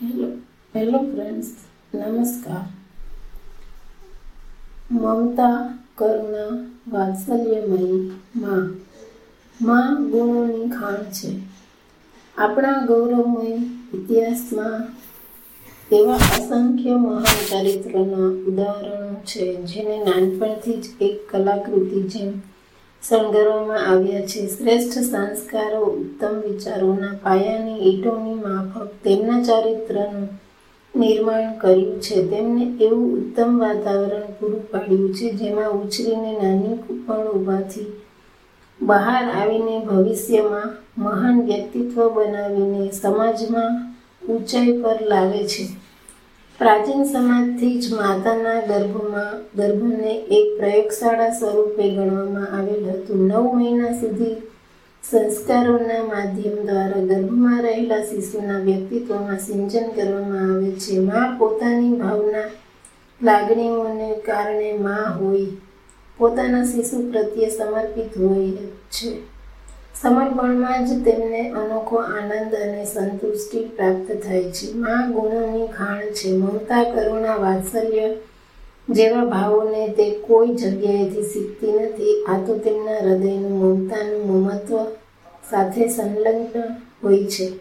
Hello hello friends નમસ્કાર મમતા કરુણા વાત્સલ્યમયી માં. માં ગુણોની ખાણ છે. આપણા ગૌરવમય ઇતિહાસમાં એવા અસંખ્ય મહાન ચરિત્રના ઉદાહરણો છે, જેને નાનપણથી જ એક કલાકૃતિ જેમ શણગારવામાં આવ્યા છે. શ્રેષ્ઠ સંસ્કારો, ઉત્તમ વિચારોના પાયાની ઈટોની માફક તેમના ચારિત્રનું નિર્માણ કર્યું છે. તેમને એવું ઉત્તમ વાતાવરણ પૂરું પાડ્યું છે, જેમાં ઉછરીને નાની કૂપણ ઊભાથી બહાર આવીને ભવિષ્યમાં મહાન વ્યક્તિત્વ બનાવીને સમાજમાં ઊંચાઈ પર લાવે છે. પ્રાચીન સમાજથી જ માતાના ગર્ભમાં, ગર્ભને એક પ્રયોગશાળા સ્વરૂપે ગણવામાં આવેલ હતું. નવ મહિના સુધી સંસ્કારોના માધ્યમ દ્વારા ગર્ભમાં રહેલા શિશુના વ્યક્તિત્વમાં સિંચન કરવામાં આવે છે. મા પોતાની ભાવના લાગણીઓને કારણે મા હોય, પોતાના શિશુ પ્રત્યે સમર્પિત હોય છે. સમર્પણમાં જ તેમને અનોખો આનંદ અને સંતુષ્ટિ પ્રાપ્ત થાય છે. મા ગુણોની ખાણ છે. મમતા, કરુણા, વાત્સલ્ય જેવા ભાવોને તે કોઈ જગ્યાએથી શીખતી નથી. આ તો તેમના હૃદયનું મમતાનું મમત્વ સાથે સંલગ્ન હોય છે.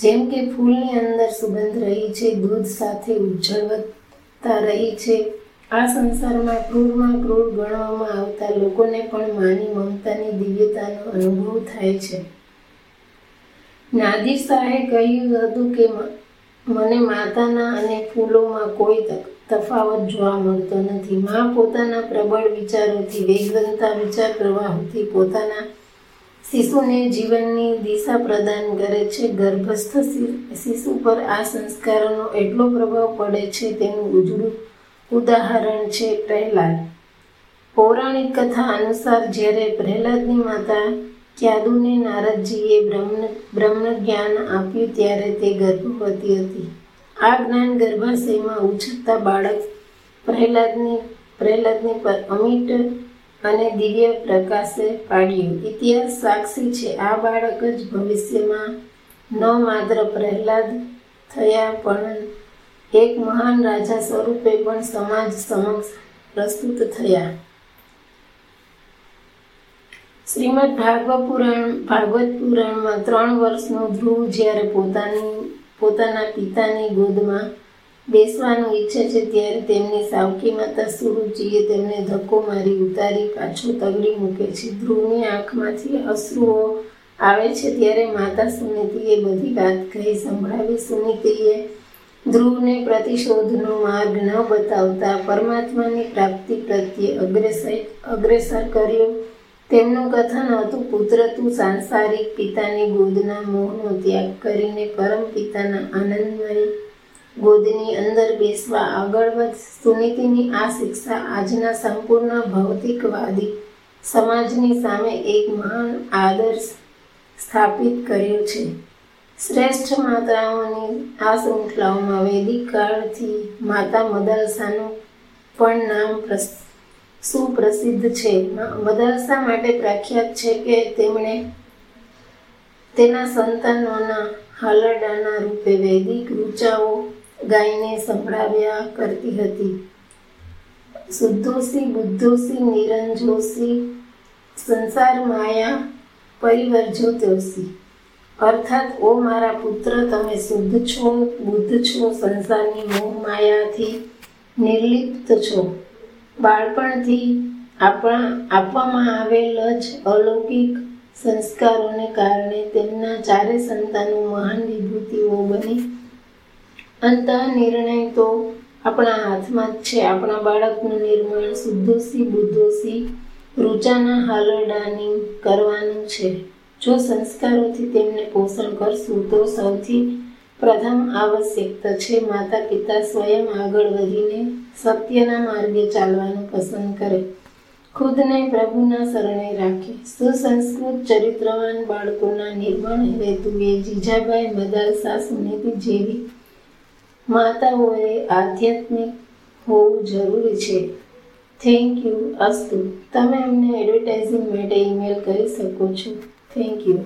જેમ કે ફૂલની અંદર સુગંધ રહી છે, દૂધ સાથે ઉજ્જળવતા રહી છે આ સંસારમાં ક્રૂરમાં ક્રૂર ગણવામાં આવતા લોકોને પણ માની મમતાની દિવ્યતાનો અનુભવ થાય છે. નાદિર શાહે કહ્યું હતું કે મને માતાના અને ફૂલોમાં કોઈ તફાવત જોવા મળતો નથી. મા પોતાના પ્રબળ વિચારોથી, વેગવંતા વિચાર પ્રવાહોથી પોતાના શિશુને જીવનની દિશા પ્રદાન કરે છે. ગર્ભસ્થ શિશુ પર આ સંસ્કારોનો એટલો પ્રભાવ પડે છે, તેનું ઉજળું ઉદાહરણ છે પ્રહલાદ પૌરાણિક કથા અનુસાર જ્યારે પ્રહલાદની માતા ક્યાદુને નારદજીએ બ્રહ્મ બ્રહ્મ જ્ઞાન આપ્યું ત્યારે તે ગર્ભવતી હતી. આ જ્ઞાન ગર્ભાશયમાં ઉછળતા બાળક પ્રહલાદની પ્રહલાદની પર અમિટ અને દિવ્ય પ્રકાશે પાડ્યું. ઇતિહાસ સાક્ષી છે, આ બાળક જ ભવિષ્યમાં ન માત્ર પ્રહલાદ થયા પણ એક મહાન રાજા સ્વરૂપે પણ સમાજ સમક્ષ પ્રસ્તુત થયા. શ્રીમદ ભાગવત પુરાણ, ભાગવત પુરાણમાં ત્રણ વર્ષનો ધ્રુવ જ્યારે પોતાની, પોતાના પિતાની ગોદમાં બેસવાનું ઈચ્છે છે ત્યારે તેમની સાવકી માતા સુરુચિએ તેમને ધક્કો મારી ઉતારી પાછો તગડી મૂકે છે. ધ્રુવની આંખમાંથી અશ્રુઓ આવે છે ત્યારે માતા સુનીતિએ બધી વાત કહી સંભળાવી. સુનીતિએ ધ્રુવને પ્રતિશોધનો માર્ગ ન બતાવતા પરમાત્માની પ્રાપ્તિ પ્રત્યે અગ્રેસર અગ્રેસર કર્યો. તેમનું કથન હતું, પુત્ર, તું સાંસારિક પિતાની ગોદના મોહનો ત્યાગ કરીને પરમ પિતાના આનંદમય ગોદની અંદર બેસવા આગળ વધ. સુનીતિની આ શિક્ષા આજના સંપૂર્ણ ભૌતિકવાદી સમાજની સામે એક મહાન આદર્શ સ્થાપિત કર્યો છે. શ્રેષ્ઠ માતાઓની આ શૃંખલાઓમાં વૈદિક કાળથી માતા મદરસાનું પણ નામ સુપ્રસિદ્ધ છે. મદરસા માટે પ્રખ્યાત છે કે તેમણે તેના સંતાનોના હાલરડાના રૂપે વૈદિક રૂચાઓ ગાયને સંભળાવ્યા કરતી હતી. શુદ્ધોસી બુદ્ધોસી નિરંજોસી સંસાર માયા પરિવર્જો તોસી અર્થાત, ઓ મારા પુત્ર, તમે શુદ્ધ છો, બુદ્ધ છો, સંસારની મોહ માયાથી નિર્લિપ્ત છો. બાળપણથી આપણા, આપવામાં આવેલ જ અલૌકિક સંસ્કારોને કારણે તેમના ચારે સંતાનો મહાન વિભૂતિઓ બની. અંત નિર્ણય તો આપણા હાથમાં જ છે. આપણા બાળકનું નિર્માણ શુદ્ધોસી બુદ્ધોસી રૂચાના હાલરડાની કરવાનું છે. જો સંસ્કારોથી તેમને પોષણ કરશું, તો સૌથી પ્રથમ આવશ્યકતા છે માતા પિતા સ્વયં આગળ વધીને સત્યના માર્ગે ચાલવાનું પસંદ કરે. ખુદને પ્રભુના શરણે રાખે. સુસંસ્કૃત ચરિત્રવાન બાળકોના નિર્માણ હેતુએ જીજાભાઈ મદાલસા સાસુનેતી જેવી માતાઓએ આધ્યાત્મિક હોવું જરૂરી છે. થેન્ક યુ અસ્તુ. તમે અમને એડવર્ટાઇઝિંગ માટે ઈમેલ કરી શકો છો. Thank you